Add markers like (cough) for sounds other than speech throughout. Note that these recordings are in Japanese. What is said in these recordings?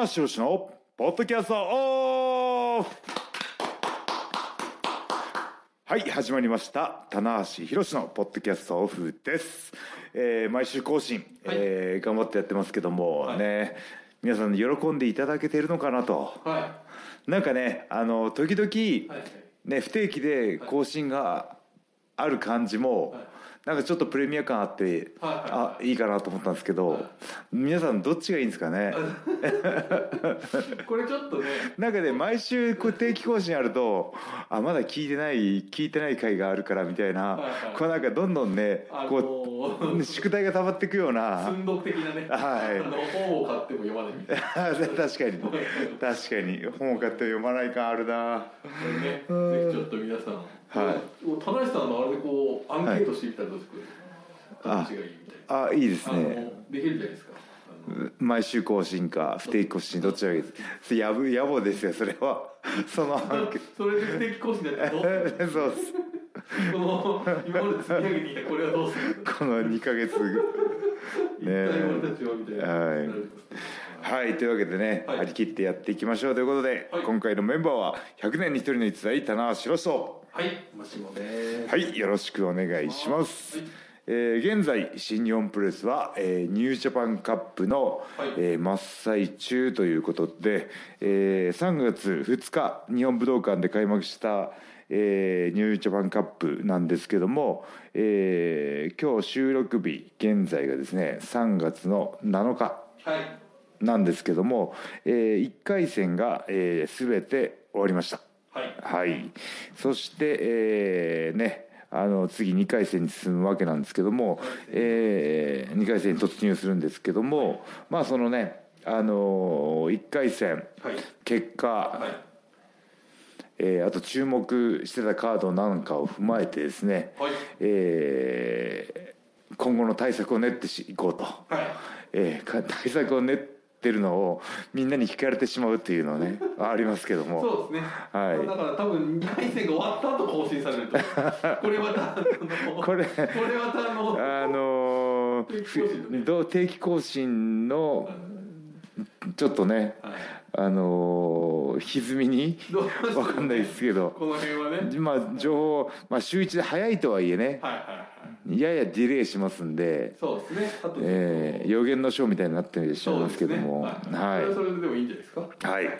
棚橋宏のポッドキャストオフ。はい始まりました。棚橋宏のポッドキャストオフです、えー毎週更新、えー頑張ってやってますけども、はい。ね。皆さん喜んでいただけてるのかなと。はなんかねあの時々、い。はい。ね、不定期で更新がある感じも、はいなんかちょっとプレミア感あって、あいいかなと思ったんですけど、はい皆さんどっちがいいんですかね？(laughs) これちょっとね。なんかね毎週こう定期更新あるとあまだ聞いてない聞いてない回があるからみたいな、こうなんかどんどんねあのこうー宿題が溜まっていくような寸読的なね。はいあの本を買っても読まないみたいな。(laughs) 確かに確かに本を買って読まない感あるなね、ぜひちょっと皆さん。はい。もう田中さんのあれでこうアンケートしてみたらどうですか？どっちがいいみたいな。あいいですあねのできるじゃないですか。毎週更新か不定期更新どっちがいい？ですやぶ野暮ですよそれは。(laughs) そのアンケそれで不定期更新だったらそうですこの今まで積み上げてきたこれはどうする (laughs) この2ヶ月一体俺たちはいな。はい。というわけでね、はい。張り切ってやっていきましょうということで、はい。今回のメンバーは100年に一人の逸材棚橋宏とはい、マシモです。はいよろしくお願いします、はいえー現在新日本プロレスは、えーニュージャパンカップの、はいえー真っ最中ということで、えー3月2日日本武道館で開幕した、えーニュージャパンカップなんですけども、えー今日収録日現在がですね3月の7日はい。なんですけども、え1回戦が、えー、全て終わりました。はい。はい、そして、えーね、あの次2回戦に進むわけなんですけども、え2回戦に突入するんですけども、まあそのね、あの1回戦はい。結果、はい。えーあと注目してたカードなんかを踏まえてですね、はい。えー今後の対策を練っていこうと、はい。えーか対策を練ってるのをみんなに聞かれてしまうっていうのはね (laughs) ありますけども。そうですね。はいだから多分2回戦が終わった後更新されると。(laughs) これまたこれこれまたあのあのーどう定期更新のちょっとねはいあのー歪みにどうしわかんないですけどこの辺はね。まあ情報、まあ、週一で早いとはいえねはいはいはい。ややディレイしますんで、そうですね。えー予言の書みたいになってしまいますけども、ねはい。はそれででもいいんじゃないですか？はい。はい。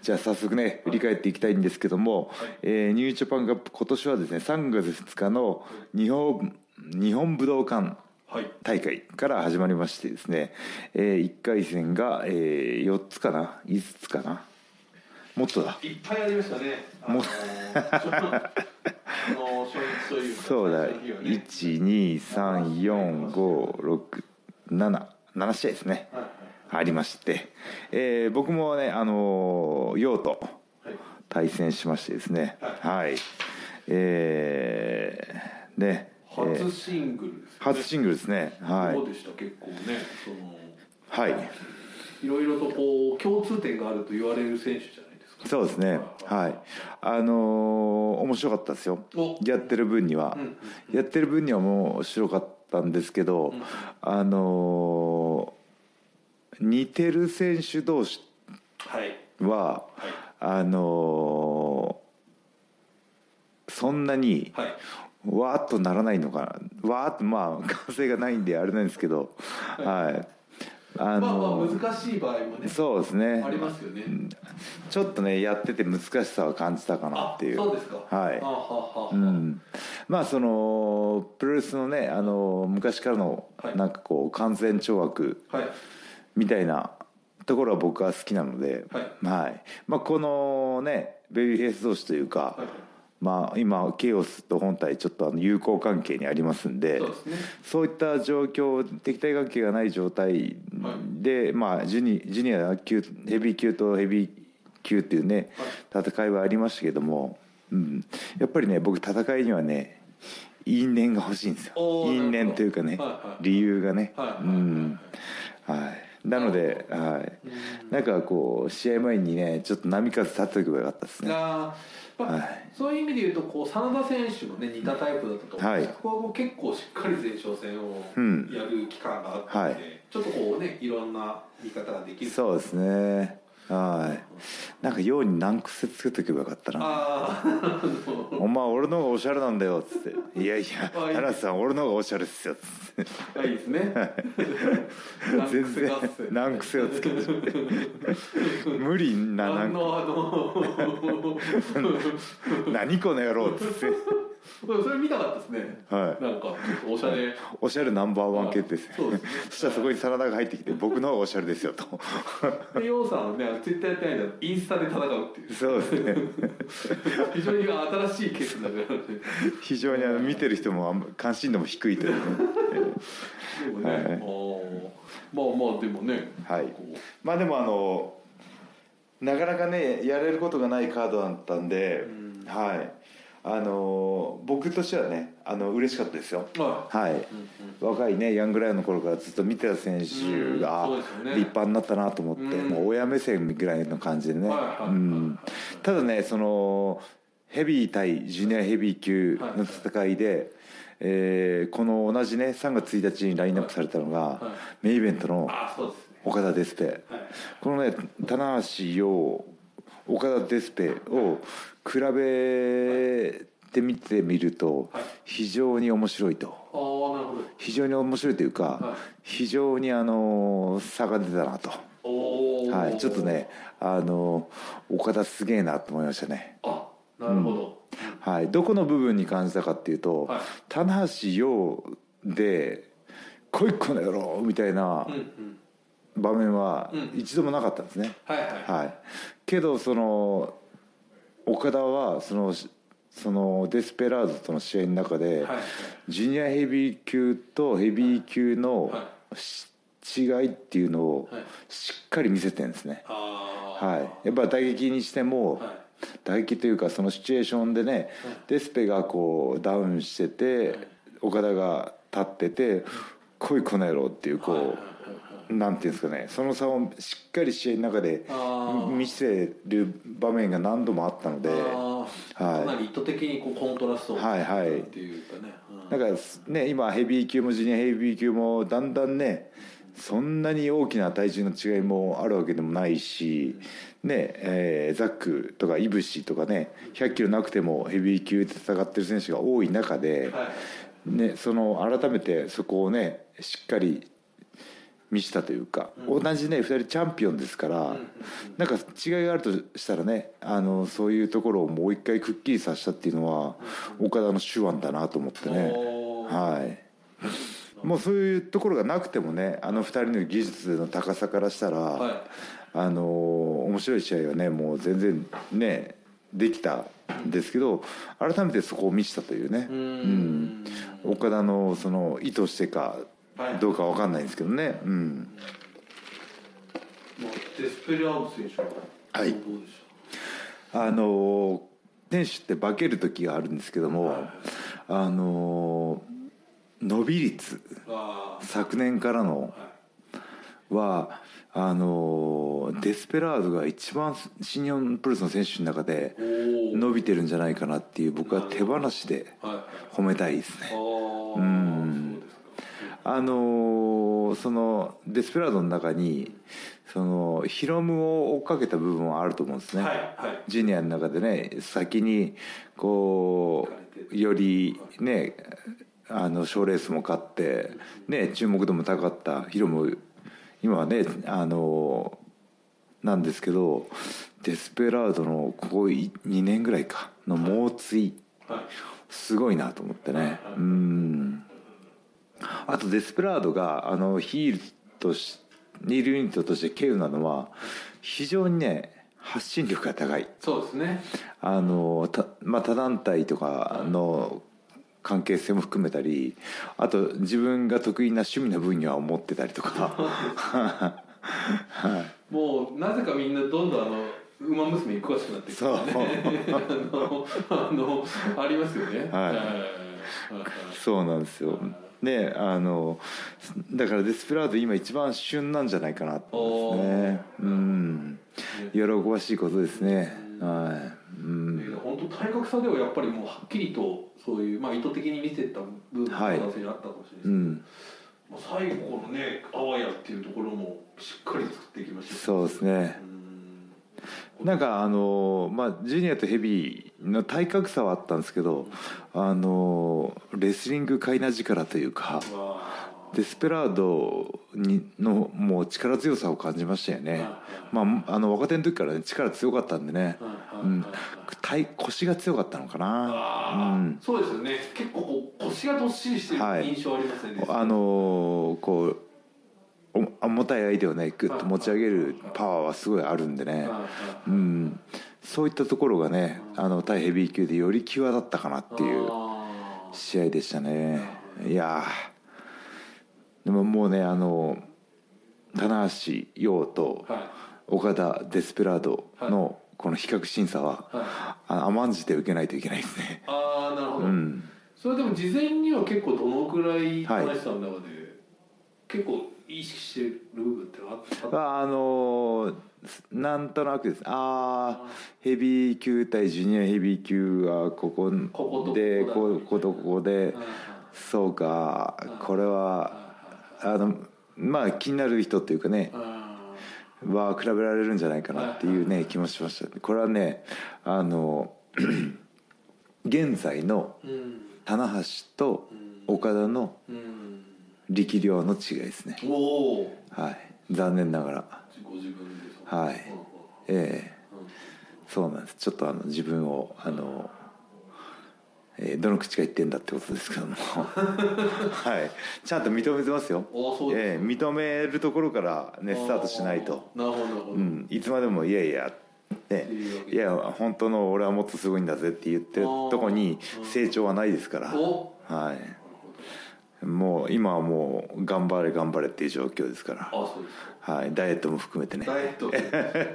じゃあ早速ね振り返っていきたいんですけども、はい。えーニュージャパンカップ今年はですね3月2日の日本日本武道館はい。大会から始まりましてですね、え1回戦が、え4つかな？5つかな？もっとだ。いっぱいありましたね。あのもうーあのー (laughs) そうだ。最初の日はね1234567試合ですね。はいはいありまして、えー僕もねあのー陽とはい。対戦しましてですね。はい、えーねえー初シングルですよね。初シングルですね。はい。どうでした？結構ねそのはい。いろいろとこう共通点があると言われる選手じゃそうですね。はい。あのー面白かったですよ。お。やってる分には、やってる分にはもう面白かったんですけど、ん。あのー似てる選手同士はいははい。あのーそんなにはい。わーっとならないのかな。わーっとまあ (laughs) 完成がないんであれなんですけどはいあまあまあのー難しい場合もねそうですね。ありますよね。ちょっとねやってて難しさは感じたかなあっていう。そうですか。はい。あははうん、まあそのプロレスのねあの昔からのはい。なんかこう完全懲悪はい。みたいなところは僕は好きなので、はい。まあ、このねベビーフェイス同士というか、はいまあ、今ケイオスと本体ちょっとあの友好関係にありますんでそうですね。そういった状況敵対関係がない状態で、まあ、ジュニジュニア級ヘビー級とヘビー級っていうね戦いはありましたけども、うん、やっぱりね僕戦いにはね因縁が欲しいんですよ。因縁というかねはいはい理由がね。はいはいはい。うん。はいなので、はい、なんかこう試合前にねちょっと波風立っておけばよかったですね。はい。そういう意味で言うとこう真田選手もね似たタイプだったと思うんですけど、はい。ここはもう結構しっかり前哨戦をうん。やる期間があったので、はい。ちょっとこうねいろんな見方ができる。そうですね。はい。なんかように難癖つけとけばよかったな。(laughs) お前俺の方がおしゃれなんだよっつって。いやいや、あいい田中さん俺の方がおしゃれっすよっつって。あいいですね全然難癖をつけて無理なあなんかのあの (laughs) 何この野郎っつってそれ見たかったですね。はい。なんかおしゃれ。(laughs) おしゃれナンバーワン決定ですそうですね。(laughs) そしたらそこに真田が入ってきて僕の方がおしゃれですよと。でヨウさんはねツイッターやってないんだインスタで戦うっていう。そうですね。非常に新しいケースになるので非常にあの見てる人もあんま関心度も低いというね。でもね、まあまあでもね、はい。まあでもあのなかなかねやれることがないカードだったんで、うん。はいあの僕としてはねあの嬉しかったですよ。ははい。い、うんうん。若いねヤングライオンの頃からずっと見てた選手が、立派になったなと思って、うん。もう親目線ぐらいの感じでね、はいはいはいうん、ただねそのヘビー対ジュニアヘビー級の戦いで、えーこの同じね3月1日にラインナップされたのが、はい。メインイベントの岡田デスペ、はい。このね棚橋陽岡田デスペを比べてみてみるとはい。非常に面白いと。非常に面白いというか、はい。非常にあの差が出たなと、はい、ちょっとねあの岡田すげえなと思いましたね、あなるほど、はい、どこの部分に感じたかっていうと、はい。棚橋陽で「来いこの野郎」みたいなうんうん。場面はうん。一度もなかったんですね、はいはい。はい、けどその岡田はそのそのデスペラーズとの試合の中で、はい。ジュニアヘビー級とヘビー級の違いっていうのをはい。しっかり見せてるんですね、はい、やっぱ打撃にしても、はい。打撃というかそのシチュエーションでね、デスペがこうダウンしてて、岡田が立ってて「来いこの野郎」っていうこう、なんていうんですかねその差をしっかり試合の中で見せる場面が何度もあったのではい。かなり意図的にこうコントラストをはいはい。っていうかね、うん。なんかね今ヘビー級もジュニアヘビー級もだんだんねそんなに大きな体重の違いもあるわけでもないし、ねえーザックとかイブシとかね100キロなくてもヘビー級で戦ってる選手が多い中で、はい。ね、その改めてそこをねしっかり見せたというか、同じね2人チャンピオンですから、なんか違いがあるとしたらねあのそういうところをもう一回くっきりさせたっていうのは、岡田の手腕だなと思ってね。はい。もうそういうところがなくてもねあの2人の技術の高さからしたら、はい。あの面白い試合はねもう全然ねできたんですけど改めてそこを見せたというね。うーん。岡田のその意図してかはいどうかわかんないんですけどね、うん、ははい。あの選手って化ける時があるんですけども、あの伸び率昨年からのーははあのデスペラーズが一番新日本プロレスの選手の中で伸びてるんじゃないかなっていう僕は手放しで褒めたいですあね。うですかあのそのデスペラードの中にそのヒロムを追っかけた部分はあると思うんですね。はいはい。ジュニアの中でね先にこうよりねあの賞レースも勝って、ね、注目度も高かったヒロム今はねあのなんですけどデスペラードのここ2年ぐらいかの猛追。はい。すごいなと思ってね。うんあとデスペラードがあのヒールとしニールユニットとして稀有なのは非常にね発信力が高い。そうですね。あのた、まあ、他団体とかの関係性も含めたりあと自分が得意な趣味の分野を持ってたりとか。(laughs) はい。もうなぜかみんなどんどんあの馬娘に詳しくなってきてね。(laughs) あのあのありますよね。はい。そうなんですよねあのだからデスペラード今一番旬なんじゃないかなと思いますね。うん。喜ばしいことですね。はい。うん。本当体格差ではやっぱりもうはっきりとそういう、まあ、意図的に見せた部分がはい。男性にあったかもしれないですけど、うん。まあ、最後のねあわやっていうところもしっかり作っていきましたそうですね。うん。なんかあのまあジュニアとヘビーの体格差はあったんですけどあのレスリング界な力というかデスペラードにのもう力強さを感じましたよね、まあ、あの若手の時から、ね、力強かったんでね、うん、体腰が強かったのかな、うん、そうですよね。結構こう腰がどっしりしてるはい。印象ありますね、あのーこうお重たい相手をねグッと持ち上げるパワーはすごいあるんでね、うん、そういったところがねあの対ヘビー級でより際立ったかなっていう試合でしたね。いやー。でももうねあの棚橋陽とはい。岡田デスペラードのこの比較審査ははい。あ甘んじて受けないといけないですね。ああなるほど、うん。それでも事前には結構どのくらいはい田中さんの中で結構意識してる部分ってあった？あのーなんとなくです。ああヘビー級対ジュニアヘビー級はここでここだこことここで。そうか。これはあのまあ気になる人っていうかね。あは比べられるんじゃないかなっていうね気もしました。これはねあの (clears throat) 現在の棚橋と岡田のうん力量の違いですね。はい。残念ながら。はい。ええ。そうなんです。ちょっとあの自分をあの、えーどの口が言ってんだってことですけども。(laughs) はい。ちゃんと認めてますよ。ええ。認めるところからねスタートしないと。なるほどなるほど、うん、いつまでもいやいや、ね。っていや。本当の俺はもっとすごいんだぜって言ってるとこに成長はないですから、お。はい、もう今はもう頑張れ頑張れっていう状況ですから、あそうですはい、ダイエットも含めてね。ダイエット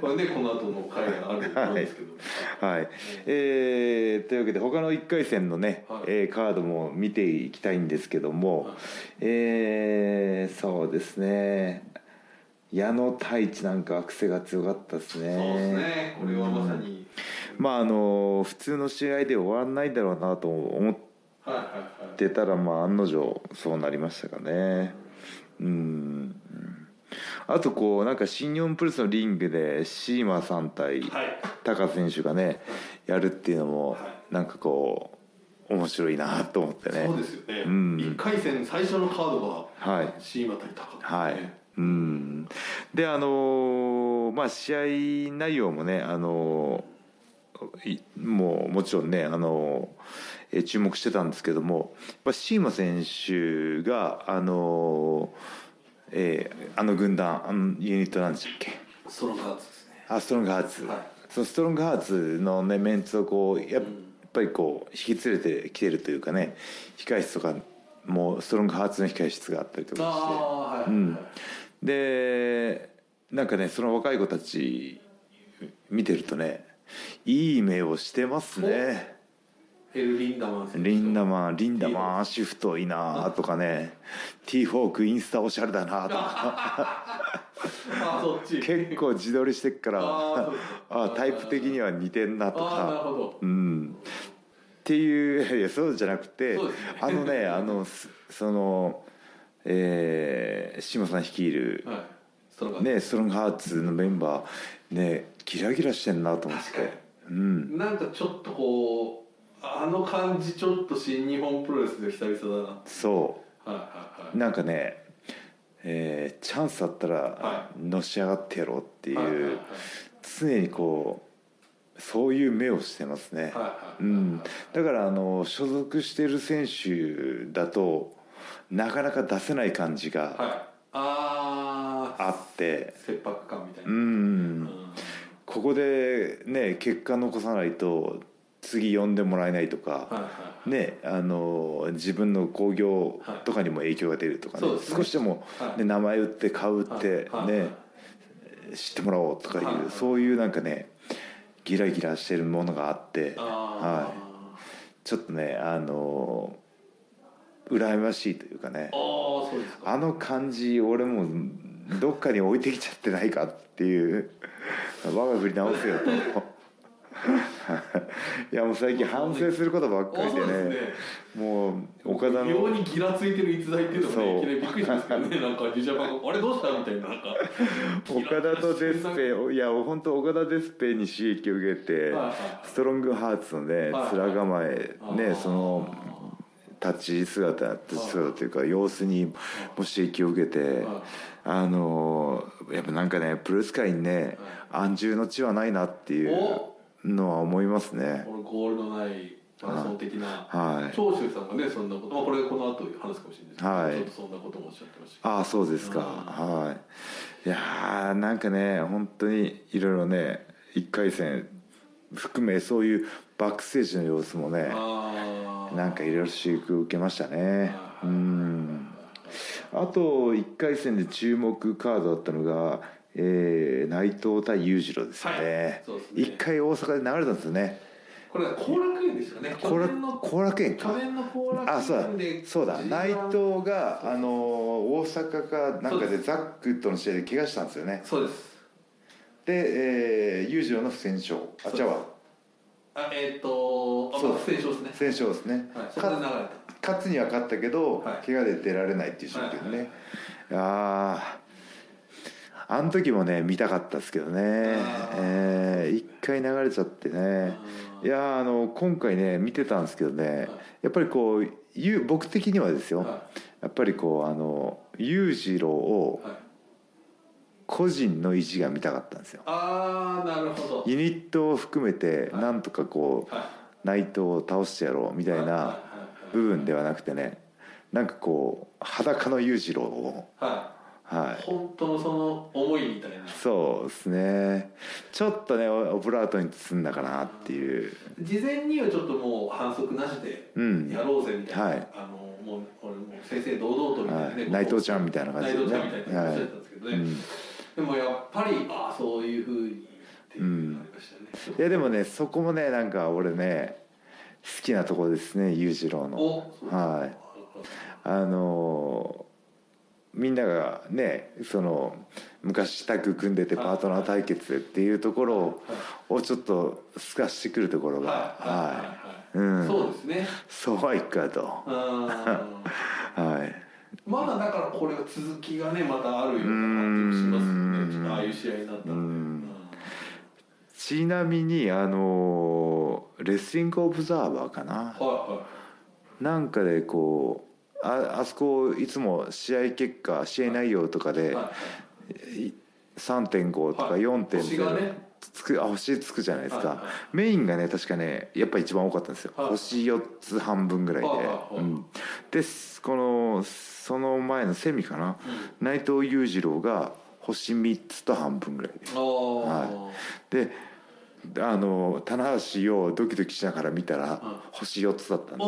これねこの後の回があると思うんですけど、(laughs) はい。えーというわけで他の1回戦のね、はい。えーカードも見ていきたいんですけども、はい。えーそうですね。矢野太一なんかは癖が強かったですね。そうですね。これはまさに、まああの普通の試合で終わらないだろうなと思っはいはいはいてたらまあ案の定そうなりましたかね。うん。あとこうなんか新日本プロレスのリングでシーマさん対はい。タカ選手がねやるっていうのもはなんかこう面白いなと思ってね。そうですよね、うん。1回戦最初のカードがはい。シーマ対タカ。ですね。はいうん。であのーまあ試合内容もねあのーいもうもちろんねあのー注目してたんですけどもシーマ選手があのーえーあの軍団あのユニットなんでしたっけ？ストロングハーツですね。あストロングハーツ、はい。そのストロングハーツのねメンツをこうやっうんぱりこう引き連れてきてるというかね控室とかもうストロングハーツの控室があったりとかして。はい、うん。でなんかねその若い子たち見てるとねいい目をしてますねリンダマンリンダマンリンダマン足太いなとかね。(laughs) ティーフォークインスタおしゃれだなとか。結構自撮りしてっからああタイプ的には似てんなとか。うん。っていういやそうじゃなくてねあのね (laughs) あのすそのえー、島さん率いるはい。ストロングハーツ。ねストロングハーツのメンバーねギラギラしてんなと思って。うん。なんかちょっとこうあの感じちょっと新日本プロレスで久々だな。そはいはいはうなんかねえーチャンスあったらはのし上がってやろうっていいはいはいはい。う常にこうそういう目をしてますね、はいはいうん、だからあの所属してる選手だとなかなか出せない感じがはい。あああって、切迫感みたいな。ううんん、ここでね結果残さないと次呼んでもらえないとか、ね、あの自分の興行とかにも影響が出るとかね,、少しでも、はい。ね、名前売って買うって、ね知ってもらおうとかいう、はい。そういうなんかねギラギラしてるものがあって、あはい、ちょっとねあの羨ましいというかね。あの感じ俺もどっかに置いてきちゃってないかっていう (laughs) 我が振り直せよと (laughs) いやもう最近反省することばっかりでねねもう岡田妙のにギラついてる逸材っていうのもねいきなりびっくりしますけどね。(laughs) なんかジャパンがあれどうしたみたいな。なんか岡田とデスペいや本当岡田デスペに刺激を受けてはいはいストロングハーツのねはい面構えねその立ち姿立ち姿というか様子にも刺激を受けてはい。あのやっぱなんかねプロレス界にね安住の地はないなっていう。おのは思いますね。ゴールのないはい。長州さんがねそんなことまあこれこの後話すかもしれないですけど、はい。ちょっとそんなこともおっしゃってましたああそうですか。うん。はい。いやーなんかね本当にいろいろね1回戦含めそういうバックステージの様子もねなんかいろいろ刺激を受けましたね。はいうん。あと1回戦で注目カードだったのが、えー内藤対裕次郎ですよはい。ね。回大阪で流れたんですよね。これ後楽園でしたね。後楽去年の後楽園か。去年の後楽あそうだ。そうだ。G1 内藤があの大阪かなんかでザックとの試合で怪我したんですよね。そうです。で、えー、裕次郎の不戦勝。あそうじゃああえっ、とあそう。まあ不戦勝ですね。不戦勝ですね、はい。そこで流れか勝つには勝ったけど、はい。怪我で出られないっていう状況ではいはいね、あああの時もね見たかったですけどね。えー一回流れちゃってね。いやーあの今回ね見てたんですけどねやっぱりこう僕的にはですよ、やっぱりこうあの裕次郎を個人の意地が見たかったんですよ。ああなるほど。ユニットを含めてはい。なんとかこうはい。内藤を倒してやろうみたいな部分ではなくてねなんかこう裸の裕次郎をははい。い本当のその思いみたいな。そうですね。ちょっとねオブラートに包んだかなっていう。事前にはちょっともう反則なしでうん。やろうぜみたいな、はい。あのもう俺もう正々堂々とみたいなね、はい。内藤ちゃんみたいな感じでね。内藤ちゃんみたいな感じだったんですけどね、うん。でもやっぱりああそういうふうにっていうのがありましたね、いやでもねそこもねなんか俺ね好きなところですね裕次郎の。はい。あのみんながねその昔タッグ組んでてパートナー対決でっていうところをちょっと透かしてくるところがはい。そうですね。そうはいくかと。うん。(laughs) はい。まだだからこれが続きがねまたあるような感じがしますよね。ああいう試合になったちなみにあのレスリングオブザーバーかな。はいはなんかでこうああそこいつも試合結果試合内容とかいではい。3.5とかはい。4.0、星がね。つくあ星つくじゃないですか、はいはいメインがね確かねやっぱ一番多かったんですよ、はい。星4つ半分ぐらいで、はいはいはい。うん、でこのその前のセミかな、内藤裕次郎が星3つと半分ぐらいでああ、であの棚橋をドキドキしながら見たら、星4つだったんで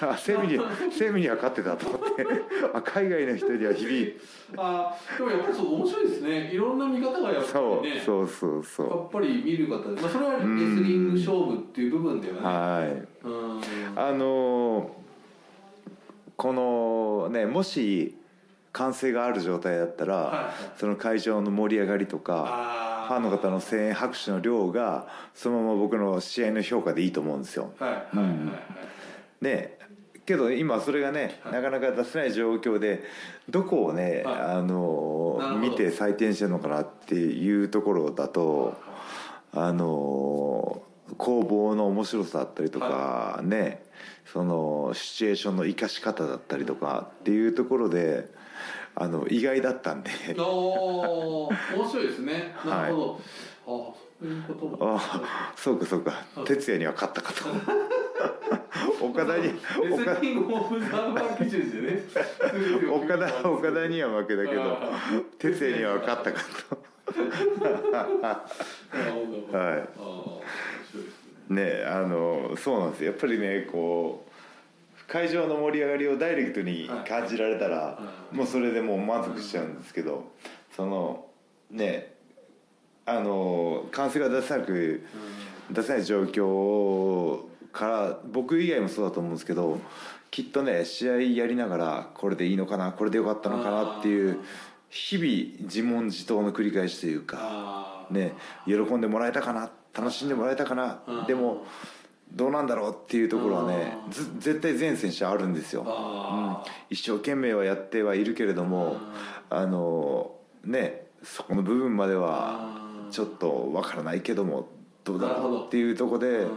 あセミにセミには勝ってたと思って。(laughs) あ海外の人には響いあーでもやっぱりそう面白いですね。いろんな見方がやっぱそうりねそうそう。そやっぱり見る方で、まあ、それはレスリング勝負っていう部分ではうね。はい。うん。あのこのねもし歓声がある状態だったら、はいはい。その会場の盛り上がりとかあファンの方の声援拍手の量がそのまま僕の試合の評価でいいと思うんですよ。はいはいはいはいねけど今それがね、はい。なかなか出せない状況でどこをね、はい。あの見て採点してるのかなっていうところだとあの攻防の面白さだったりとか、ねそのシチュエーションの生かし方だったりとかっていうところであの意外だったんで。おー面白いですね。なるほど、ああそういうことも。あそうかそうか。哲也には勝ったかと岡田に岡田。岡田には負けたけどあ哲也には勝ったかなるほど。はい。ね。あのそうなんですよ。やっぱりねこう会場の盛り上がりをダイレクトに感じられたら、はもうそれでもう満足しちゃうんですけど、そのねあの歓声が出せなく出せない状況から僕以外もそうだと思うんですけどきっとね試合やりながらこれでいいのかなこれでよかったのかなっていう日々自問自答の繰り返しというか、ね、喜んでもらえたかな楽しんでもらえたかなうん。でもどうなんだろうっていうところはね絶対全選手あるんですよ。うん。あ一生懸命はやってはいるけれどもあのねそこの部分まではちょっとわからないけどもど。うだろうっていうところでうん。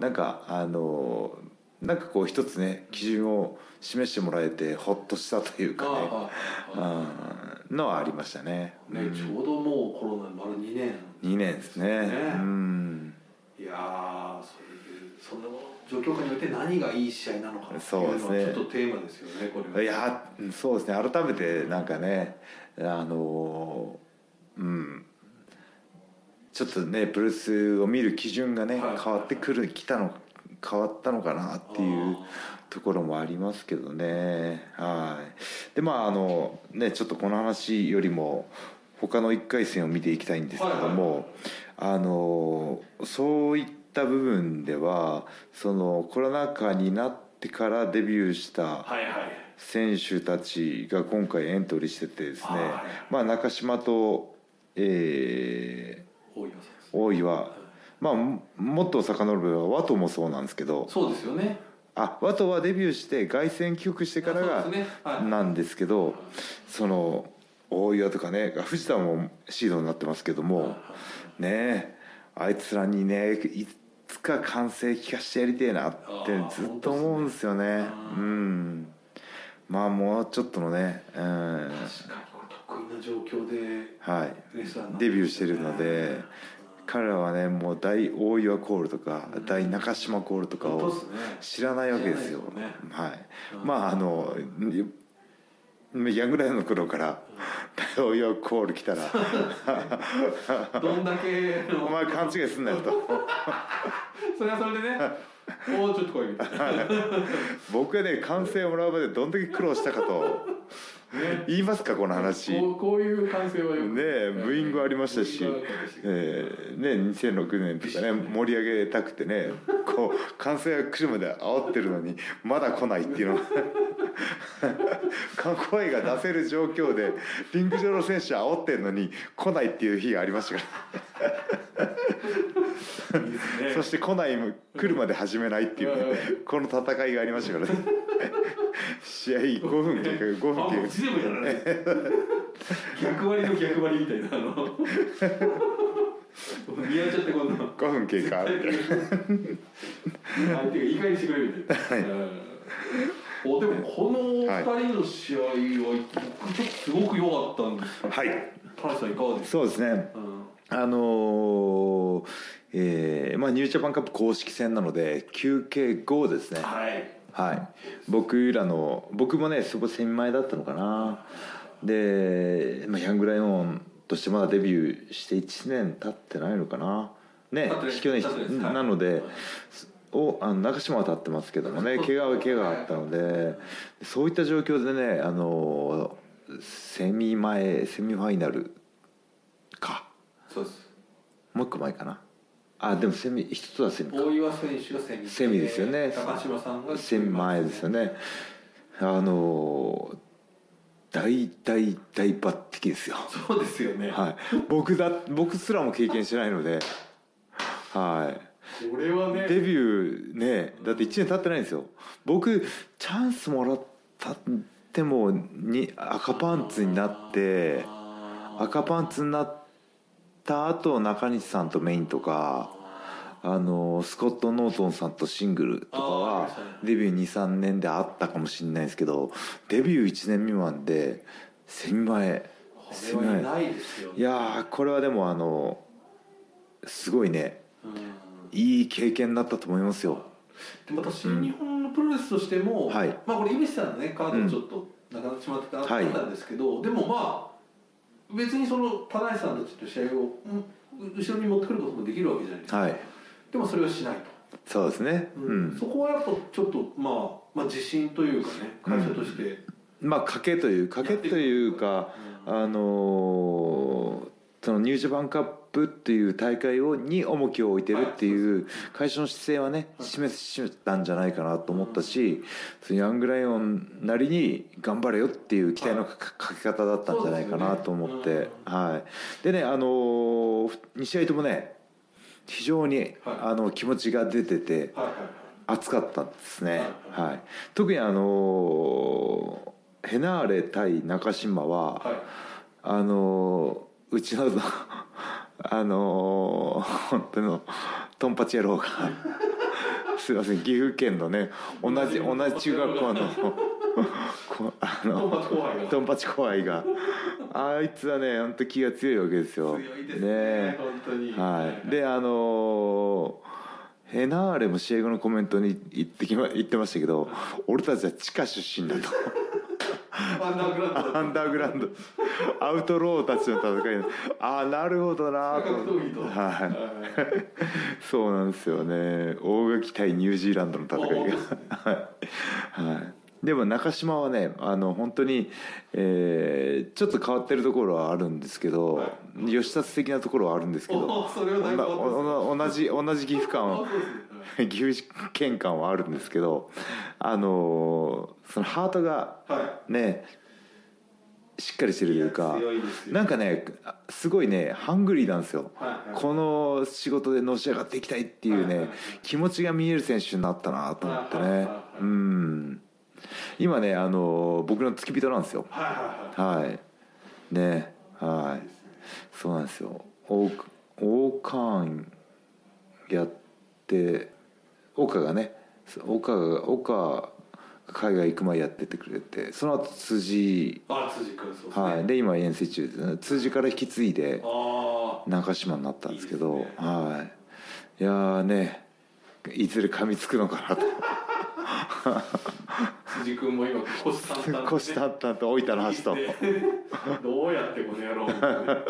なんかあのなんかこう一つね基準を示してもらえてほっとしたというかねうんのはありましたね。ーねちょうどもうコロナ丸2年。2年ですね。ね。うん。いやーそういうその状況下によって何がいい試合なのかっていうのはちょっとテーマですよねこれは。いやそうですね。改めてなんかねあのうんちょっとねプロレスを見る基準がね、はい。変わってくるきたの変わったのかなっていうところもありますけどね。はい。でまああのねちょっとこの話よりも他の1回戦を見ていきたいんですけども、あのそういった部分ではそのコロナ禍になってからデビューした選手たちが今回エントリーしててですね、はいまあ、中島と、え大岩さんですー大岩、まあ、ももっと遡ればワトもそうなんですけど。そうですよね。あワトはデビューして凱旋帰国してからがなんですけどその大岩とかね藤田もシードになってますけどもねあいつらにねいつか完成聞かしてやりてえなってずっと思うんですよね。うん。まあもうちょっとのねうん。確かにな状況ではい。デビューしてるので彼らはねもう大大岩コールとか大中島コールとかを知らないわけですよ。知らないですはい。まああのヤングライオンの頃から大岩コール来たら (laughs) どんだけお前勘違いすんなよと。それはそれでねもうちょっと来いみたいな。(laughs) 僕がね歓声をもらうまでどんだけ苦労したかと言いますかこの話。こうこういう感性はよく。ねえブーイングありましたし。えーね、2006年とかね盛り上げたくてねこう歓声が来るまで煽ってるのにまだ来ないっていうの声が出せる状況でリング上の選手煽ってるのに来ないっていう日がありましたから、いいですね。そして来ない来るまで始めないっていう、ね、この戦いがありましたからね。試合5分経過5分経過全部やらない逆割りの逆割りみたいなあの。見合っちゃってこんな5分経過。相手が言い換えにしてくれるみたいな、うん。おでもこの二人の試合は僕ちょっとすごく良かったんですけどはい。田中さんいかがですか、そうですね。うんあのーえーまあ、ニュージャパンカップ公式戦なので休憩後ですね。はい。はい。僕らの僕もねそこ先前だったのかな。で、まあ、ヤングライオンとしてまだデビューして1年経ってないのかな。ね去年はい。なので、おあの中島は立ってますけどもね怪我は怪我があったのでそういった状況でねあのセミ前セミファイナルかそうです。もう一個前かな。あでもセミ一つはセミか。大岩選手がセミセミですよね。高島さんがセミ前ですよね。あの大大大抜擢ですよ。そうですよね、はい。僕だ僕すらも経験してないので。はい。これはね。デビューねだって1年経ってないんですよ。僕チャンスもらったってもに赤パンツになって赤パンツになった後中西さんとメインとかあのスコット・ノートンさんとシングルとかはデビュー23年であったかもしれないですけどデビュー1年未満でセミ前前いやーこれはでもあのすごいね。うん。いい経験だったと思いますよ。でまた新日本のプロレスとしても、はい。まあこれ井口さんのねカードちょっとなくなってしまってたんですけど、でもまあ別にその田中さんたちと試合をうん後ろに持ってくることもできるわけじゃないですか、はい。でもそれをしないと、そうですね。ううん。んそこはやっぱちょっとまあ、まあ自信というかね会社として、まあ賭けという賭けというかあのーそのニュージャパンカップっていう大会をに重きを置いてるっていう会社の姿勢はね示したんじゃないかなと思ったしヤングライオンなりに頑張れよっていう期待のかけ方だったんじゃないかなと思って、はい、でねあの2試合ともね非常にあの気持ちが出てて熱かったんですね、はい、特にあのヘナーレ対中島は、はい。あのうちのあの本当のトンパチ野郎がすいません岐阜県のね同じ同じ中学校のこあトンのパチ後輩がトンパチ後輩があいつはね本当気が強いわけですよ。強いですね本当に。はい、であのヘナーレも試合後のコメントに言ってきま言ってましたけど俺たちは地下出身だと。(laughs) アンダーグラウンドだアンダーグラウンドアウトローたちの戦い。ああなるほどな。と。はい。そうなんですよね。大垣対ニュージーランドの戦いが。はい、はい、でも中島はねあの本当に、えーちょっと変わってるところはあるんですけど、は吉達的なところはあるんですけど同じ同じ岐阜感岐阜県感はあるんですけどあのそのハートがはい。ねしっかりしてるというかなんかねすごいねハングリーなんですよ、はいはいこの仕事でのし上がっていきたいっていうね、はいはい気持ちが見える選手になったなと思ってね、はいはいはいはい。うん。今ねあの僕の付き人なんですよ。はいはいはい。はい。ねはい。そうなんですよ。オーオーカーンやって岡がね岡が岡が海外行く前やっててくれてその後辻。あ辻君そうですね。はい、で今遠征中ですね。辻から引き継いであ中島になったんですけどね。はい。いやーねいずれ噛みつくのかなと (laughs) あ辻君も今虎視眈々とね。虎視眈々と置いたの。橋とどうやってこの野郎 (laughs)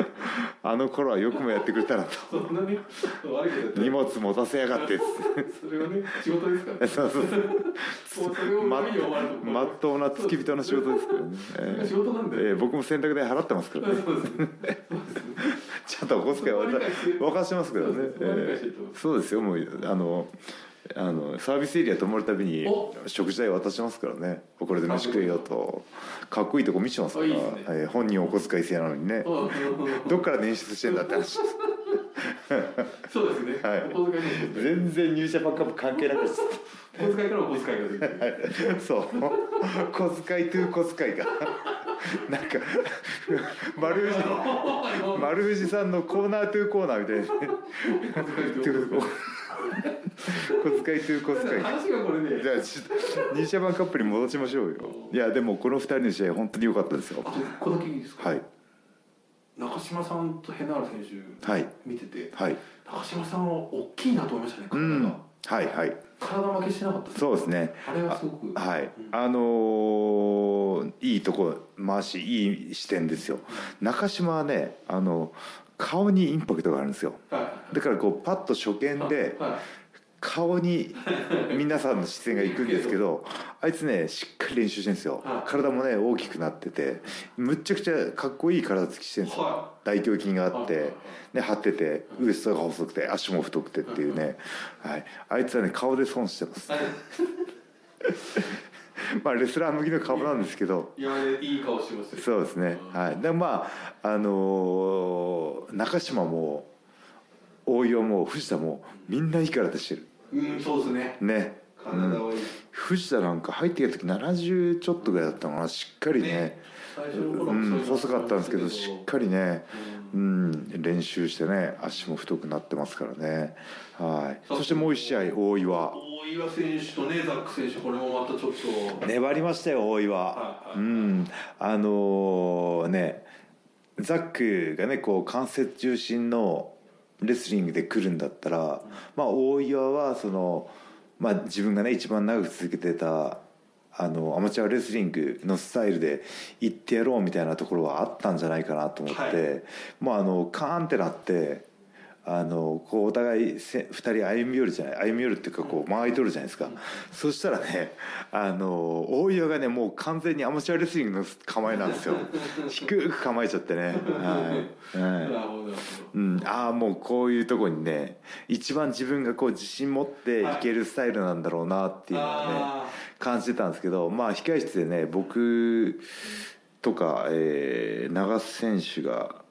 あの頃はよくもやってくれたなと。そんなに悪い荷物持たせやがってそれはね仕事ですからて (laughs) そうそうそれをまっとうな付き人の仕事ですからね、それが仕事なんでえー僕も洗濯代払ってますからね。そうです。ね (laughs) ちゃんとお小遣い渡渡して。ますからね。えーそうですよ。もうあのあのサービスエリア泊まるたびにお。食事代渡してますからね。これで飯食えよと。かっこいいとこ見せてますから。ね。えー本人お小遣い制なのにね。どっから捻出してんだって話。そうですね、はい。お小遣いの全然入社バックアップ関係なくお小遣いからお小遣いが出てくる。そう。小遣いトゥ小遣いが。なんか丸藤丸藤さんのコーナートゥコーナーみたいな (laughs) 小遣いトゥ小遣い。話がこれね。じゃあちょっとニシャバンカップに戻しましょうよ。いやでもこの二人の試合本当に良かったですよ。ですか、はい。中島さんとヘナール選手はい。見てて、はい。中島さんは大きいなと思いましたねうん。はいはい。体負けしてなかったそうですね。あれはすごく。はい、うん。あのーいいとこ回しいい視点ですよ。中島はねあの顔にインパクトがあるんですよ。はいだからこうパッと初見ではい。顔に皆さんの視線がいくんですけどあいつねしっかり練習してるんですよ。はい。体もね大きくなっててむっちゃくちゃかっこいい体つきしてるんですよ。は大胸筋があって、ね、張っててウエストが細くて足も太くてっていうね、はい、あいつはね顔で損してます。い。(laughs) まあレスラー向きの顔なんですけど。いい顔してましたよ。そうですね。はい。でまああのー中島も大岩も藤田もみんないい体してる。うんそうですね。ね。体はいい、藤田なんか入ってきた時70ちょっとぐらいだったのかなしっかりね。ね。うん、細かったんですけどしっかりね、ううん、練習してね足も太くなってますからね。はい。そしてもう一試合大岩。大岩選手とねザック選手これもまたちょっと。粘りましたよ大岩。はいはい。うん。あのーねザックがねこう関節中心のレスリングで来るんだったら、まあ大岩はその、まあ、自分がね一番長く続けてたあのアマチュアレスリングのスタイルで行ってやろうみたいなところはあったんじゃないかなと思って、はい。もうあのカーンってなってあのこうお互いせ2人歩み寄るじゃない歩み寄るっていうかこう間合い取るじゃないですか、そしたらねあの大岩がねもう完全にアマチュアレスリングの構えなんですよ。(laughs) 低く構えちゃってね。はい、はい。うん、ああもうこういうとこにね一番自分がこう自信持ってい。けるスタイルなんだろうなっていうのはね感じてたんですけどまあ控室でね僕とか、えー、長瀬選手が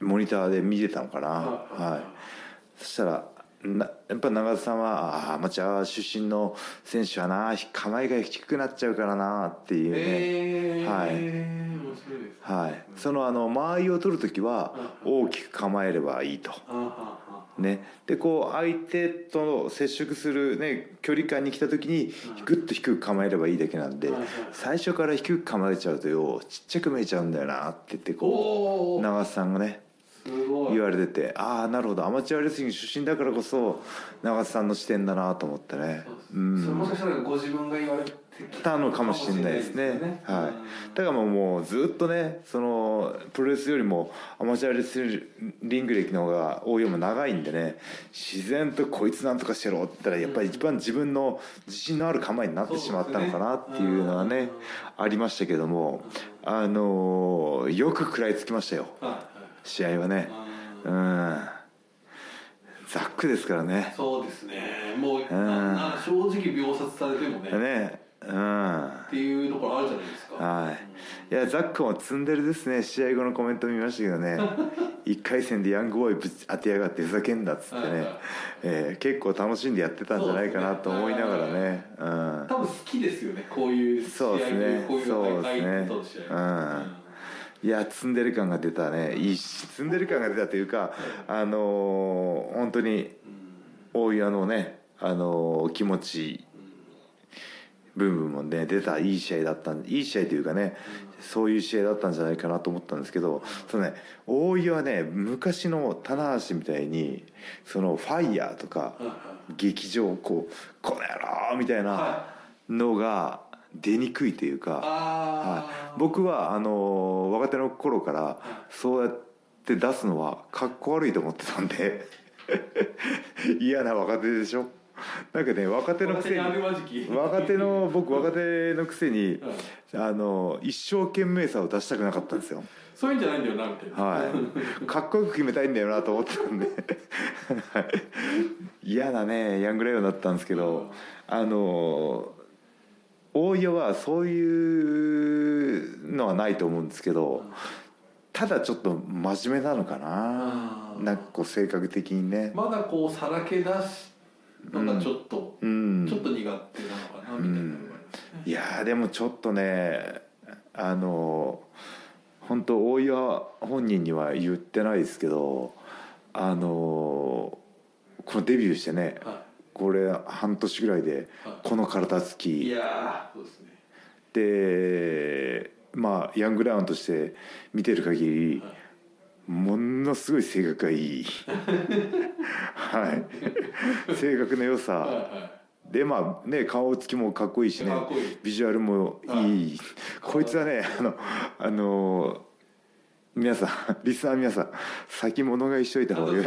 モニターで見てたのかな、はい、そしたらなやっぱ長田さんはアマチュア出身の選手はな構えが低くなっちゃうからなっていうね、えー、はい、はい、そのあの間合いを取る時は大きく構えればいいと。ね、でこう相手と接触する、ね、距離感に来た時にグッと低く構えればいいだけなんで最初から低く構えちゃうとよちっちゃく見えちゃうんだよなって言ってこう長瀬さんがね言われててああなるほど。アマチュアレスリング出身だからこそ長瀬さんの視点だなと思ってね。うん、それもしかしたらご自分が言われてたのかもしれないですね、ね、はい、だからもうずっとねそのプロレスよりもアマチュアレスリング歴の方が応用も長いんでね自然とこいつなんとかしてろって言ったらやっぱり一番自分の自信のある構えになってしまったのかなっていうのはねありましたけどもあのよく食らいつきましたよ。試合はね。うん。ザックですからね。そうですね。もう、うん、正直秒殺されてもね。ねうん。っていうところあるじゃないですか。はい。いやザックもツンデレですね。試合後のコメント見ましたけどね。(laughs) 1回戦でヤングボーイぶち当てやがってふざけんなっつってね、はいえー、結構楽しんでやってたんじゃないかなと思いながらね。うん、多分好きですよね。こういう試合そうですね。そうですね。うんいや積んでる感が出たねいい積んでる感が出たというかあのー、本当に大岩のねあのー、気持ち部分もね出たいい試合だったいい試合というかねそういう試合だったんじゃないかなと思ったんですけどそのね大岩はね昔の棚橋みたいにそのファイヤーとか劇場こう「この野郎!」みたいなのが出にくいというか、はい、僕はあの若手の頃からそうやって出すのはかっこ悪いと思ってたんで (laughs) 嫌な若手でしょ。なんかね若手のくせに若手の僕若手のくせに、あの一生懸命さを出したくなかったんですよ。そういうんじゃないんだよなみたいな。はい。かっこよく決めたいんだよなと思ってたんで。(laughs) 嫌なねヤングレイオンだったんですけどあの大岩はそういうのはないと思うんですけどただちょっと真面目なのかな。なんかこう性格的にね。まだこうさらけ出すのがちょっと、うん、ちょっと苦手なのかなみたいな、うん、いやでもちょっとねあの本当大岩本人には言ってないですけどあのこのデビューしてね、はいこれ半年ぐらいでこの体つき。いやそうですね。でまあヤングラウンとして見てる限り、ものすごい性格がいい。はい。性格の良さ、でまあね顔つきもかっこいいしね。ビジュアルもいい、こいつはねあのあの皆さんリスナー皆さん先物買いしといた方がいい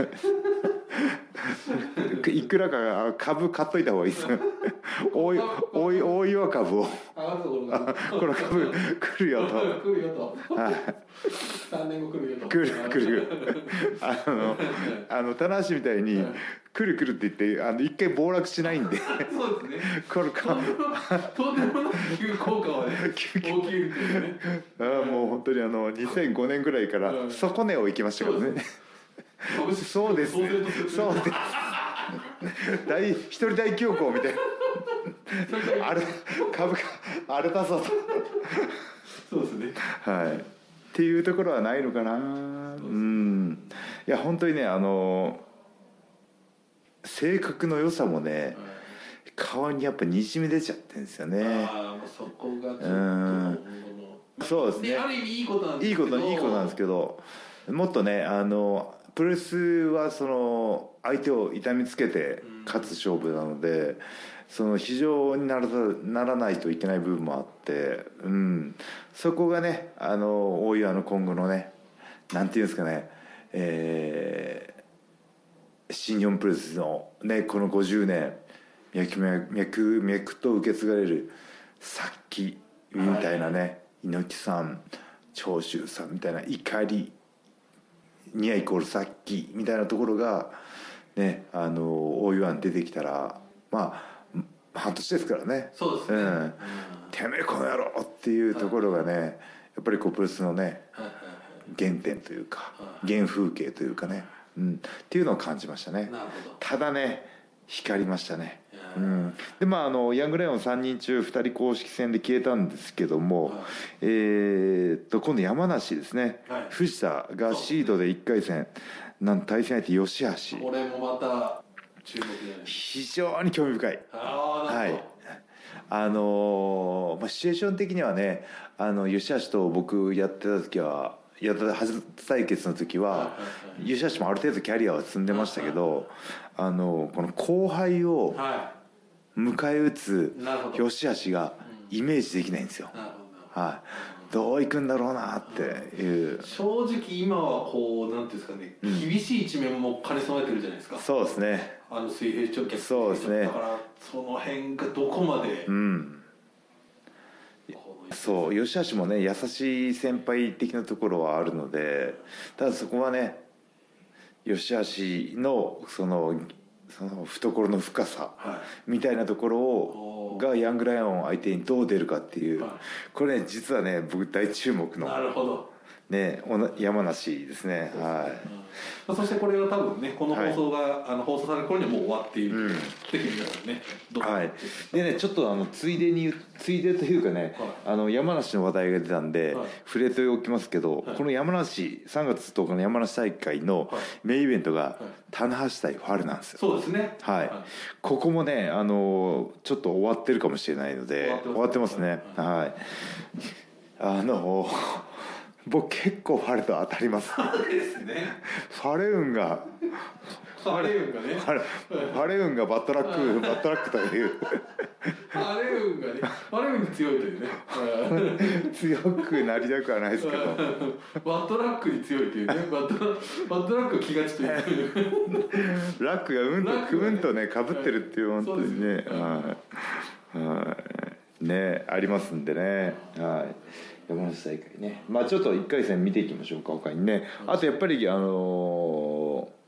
いくらか株買っといた方がいいです。(laughs) 大岩株を。(laughs) この株来るよと。来るよと。はい。3年後来るよと。来る来る。(laughs) あのあの棚橋みたいに来る来るって言ってあの一回暴落しないんで。そうですね。これかとんでもない急効果はね大きいっていうね。あもう本当にあの2005年ぐらいから底値を行きましたからねそうです。ねそうです。大一人大恐慌みたいな。あれ株価荒れたぞと。そうですねはい。っていうところはないのかな。うん。いや本当にねあの性格の良さもね、顔にやっぱにじみ出ちゃってるんですよね。ああそこがちょっとうん。そうですね。ある意味いいことなんですけど。いいこといいことなんですけど。もっとねあのプロレスはその相手を痛みつけて勝つ勝負なので、その非常にならならないといけない部分もあって、うん、そこがねあの大岩の今後のねなんていうんですかね、え新日本プロレスのねこの50年脈脈脈と受け継がれる殺気みたいなね、はい、猪木さん長州さんみたいな怒りニアイコール殺気みたいなところがねあの大岩に出てきたらまあ半年ですからね。そうですね、うん、てめえこの野郎っていうところがね、やっぱりコプレスのね、原点というか、原風景というかね、うん、っていうのを感じましたね。ただね光りましたねうん、でまああのヤングライオン3人中2人公式戦で消えたんですけども、はい、えー、っと今度山梨ですね、はい、藤田がシードで1回戦。なん対戦相手吉橋。これもまた注目非常に興味深い。はい。あのー、まあ、シチュエーション的にはねあの吉橋と僕やってた時はやった初対決の時は吉橋もある程度キャリアは積んでましたけどあのこの後輩を、はい迎え撃つ良し悪しがイメージできないんですよ。はい、どういくんだろうなっていう。正直今はこうなんていうんですかね、うん、厳しい一面も兼ね備えてるじゃないですか。そうですね。あの水平長脚そうですね。だからその辺がどこまでうん。そう吉橋もね優しい先輩的なところはあるのでただそこはね吉橋のそのその懐の深さみたいなところをがヤングライオン相手にどう出るかっていうこれね実はね僕大注目のなるほど。ね山梨ですね。はい。まあ、そしてこれは多分ねこの放送が、はい、あの放送される頃にはもう終わっている、うん、ぜひ皆さんねはい。でねちょっとあのついでについでというかね、はい、あの山梨の話題が出たんで、はい、触れておきますけど、この山梨3月10日の山梨大会のメインイベントが、棚橋対ファルなんですよ。そうですね。はい、ここもねあのちょっと終わってるかもしれないので終わってますね。はい。あの僕結構ファレと当たります。そ (laughs) うですね。ファレ運がファレ運がねファレ運がバットラックバットラックという。ファレ運がねファレ運強いというね。強くなりたくはないですけど。バットラックに強いというね。バットバットラック気がちというラックがうんとくんとねかぶってるっていう本当にね。はい。はい。ねありますんでね。はい。山梨大会ね。まあちょっと1回戦見ていきましょうか他にね。あとやっぱりあのー、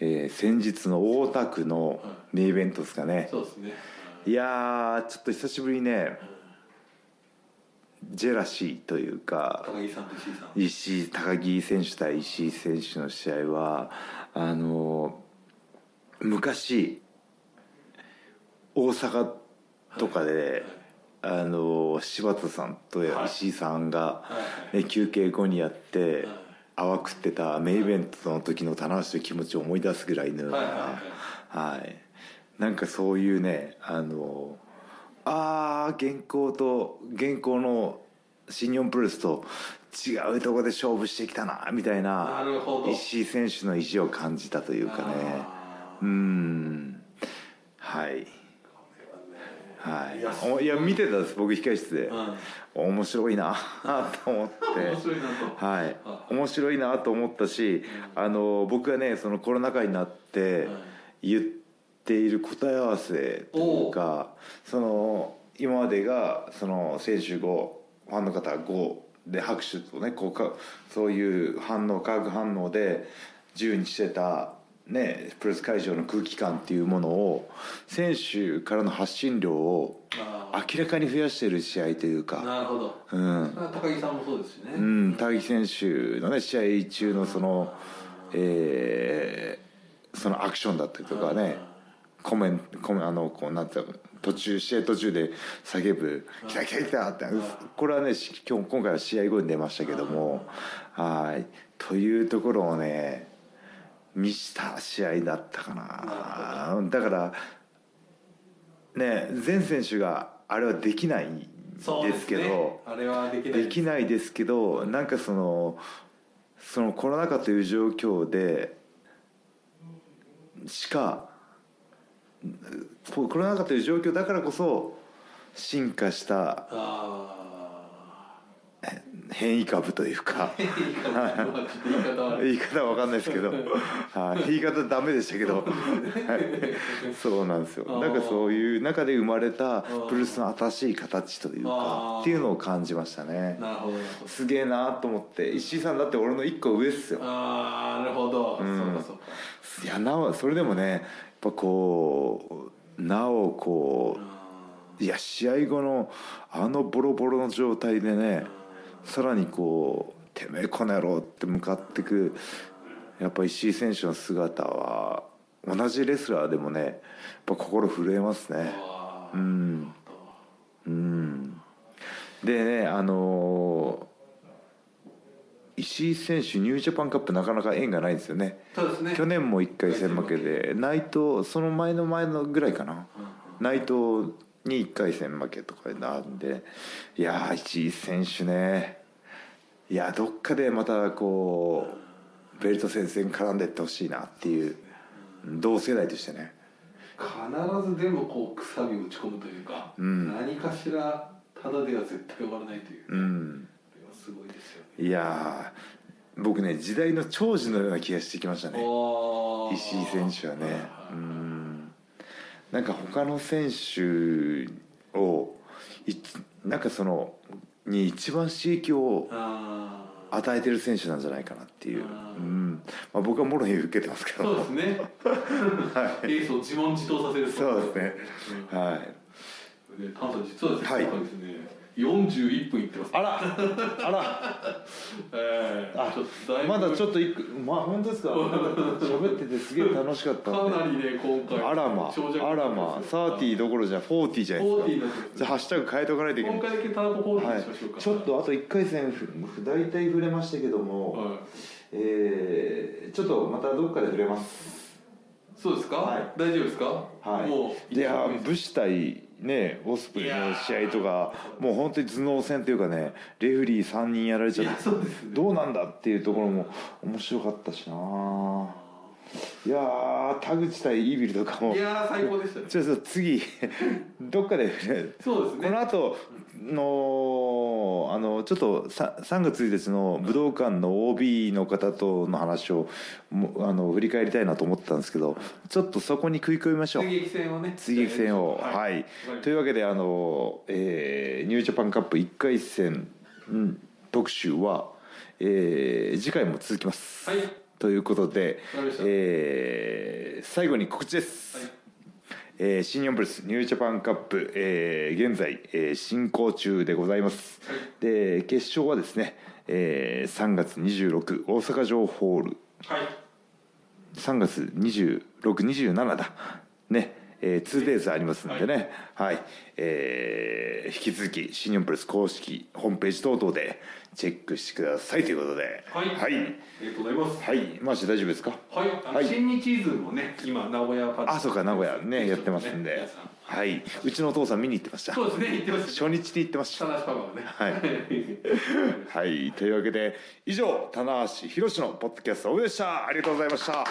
えー、先日の大田区のメイベントですかね、そうですね。い。やちょっと久しぶりね、ジェラシーというか高木さんと石井さん。石井高木選手対石井選手の試合はあの昔大阪とかで、はい。はいあの柴田さんと石井さんが、ね、休憩後にやって淡くってたメイベントの時の棚橋の気持ちを思い出すぐらいのような、はい、なんかそういうねあのああ現行と現行の新日本プロレスと違うとこで勝負してきたなみたいな石井選手の意地を感じたというかね。うん。はい。はい。いや見てたんです僕控室で、うん、面白いなと思って。面白いなと。はい。面白いなと思ったし、うん、あの僕がねそのコロナ禍になって言っている答え合わせというかその今までがその選手後ファンの方5で拍手とねこうかそういう反応化学反応で自由にしてたね、プレス会場の空気感っていうものを選手からの発信量を明らかに増やしている試合というか。なるほど、うん、高木さんもそうですしね、うん、高木選手の、ね、試合中のその、えー、そのアクションだったりとかねコメンコメあのこうなんて途中試合途中で叫ぶ「来た来た来た!」ってこれはね今日今回は試合後に出ましたけども。はい。というところをね見した試合だったかな。だからね全選手があれはできないんですけど、ね、あれはできないできないですけどなんかそのそのコロナ禍という状況でしかコロナ禍という状況だからこそ進化した変異株というか。(laughs) 言い方は。分かんないですけど。(laughs) はい。言い方ダメでしたけど。はい。そうなんですよ。なんかそういう中で生まれたブルースの新しい形というかっていうのを感じましたね。すげえなと思って石井さんだって俺の一個上っすよ。ああなるほど、うん。そうかそうか。いやなおそれでもねやっぱこうなおこういや試合後のあのボロボロの状態でねさらにこう「てめえこの野郎」って向かってくやっぱ石井選手の姿は同じレスラーでもねやっぱ心震えますね。うん。うん。でねあのー石井選手ニュージャパンカップなかなか縁がないんですよね。ね。去年も1回戦負けで内藤その前の前のぐらいかな。内藤に1回戦負けとかなんでいやー石井選手ね。いやどっかでまたこうベルト戦線絡んでいってほしいなっていう。同世代としてね。必ずでもこうくさび打ち込むというか、うん。何かしらただでは絶対終わらないという、うん。すごいですよね。いやー僕ね時代の長寿のような気がしてきましたね。石井選手はね。はい。うんなんか他の選手をいなんかそのに一番刺激を与えてる選手なんじゃないかなっていう、うん。まあ、僕はもろに受けてますけど。そうですね。(laughs) はい。エースを自問自答させるそうですね。うん。はい。でさん実はですね、はい。ですね41分いってます。あら。あら。(laughs) ええあちょっとまだちょっと一個まあ本当ですか？(laughs) 喋っててすげえ楽しかった。かなりね今回あらまあらまサーティーどころじゃフォーティーじゃないですか。40じゃあハッシュタグ変えておかないといけない。今回だけタナコ40はにしましょうか、い、ちょっとあと1回戦ふ大体触れましたけども、はい。えーちょっとまたどっかで触れます。そうですか、はい。大丈夫ですか？はい。もういや武士対ねオスプレイの試合とかもう本当に頭脳戦というかねレフェリー3人やられちゃってね。どうなんだっていうところも面白かったしないやー田口対イービルとかも。いやー最高でしたね。ちょっと次 (laughs) どっかで触れそうですね。この後のあのちょっとさ3月1日の武道館の OB の方との話をもあの振り返りたいなと思ってたんですけどちょっとそこに食い込みましょう。追撃戦をね。追撃戦を。はい、というわけであの、えーニュージャパンカップ1回戦、うん特集は、えー次回も続きます、はいということでえー最後に告知です、はい。えー新日本プロレスニュージャパンカップ、えー現在、えー進行中でございます、はい。で決勝はですね、えー3月26大阪城ホール。はい。3月2627だ。ねえー、2days ありますんでね。はい、えー引き続き新日本プロレス公式ホームページ等々でチェックしてくださいということで。はい。はい、ありがとうございます。はい、マーシー大丈夫ですか？はい、はい。新日イズムもね今名古屋パあそうか名古屋ねやってますんで。はい。うちのお父さん見に行ってました。そうですね言ってました。初日で行ってました。田無パパがね。はい。(laughs) はい。というわけで以上棚橋宏のポッドキャストでしたありがとうございました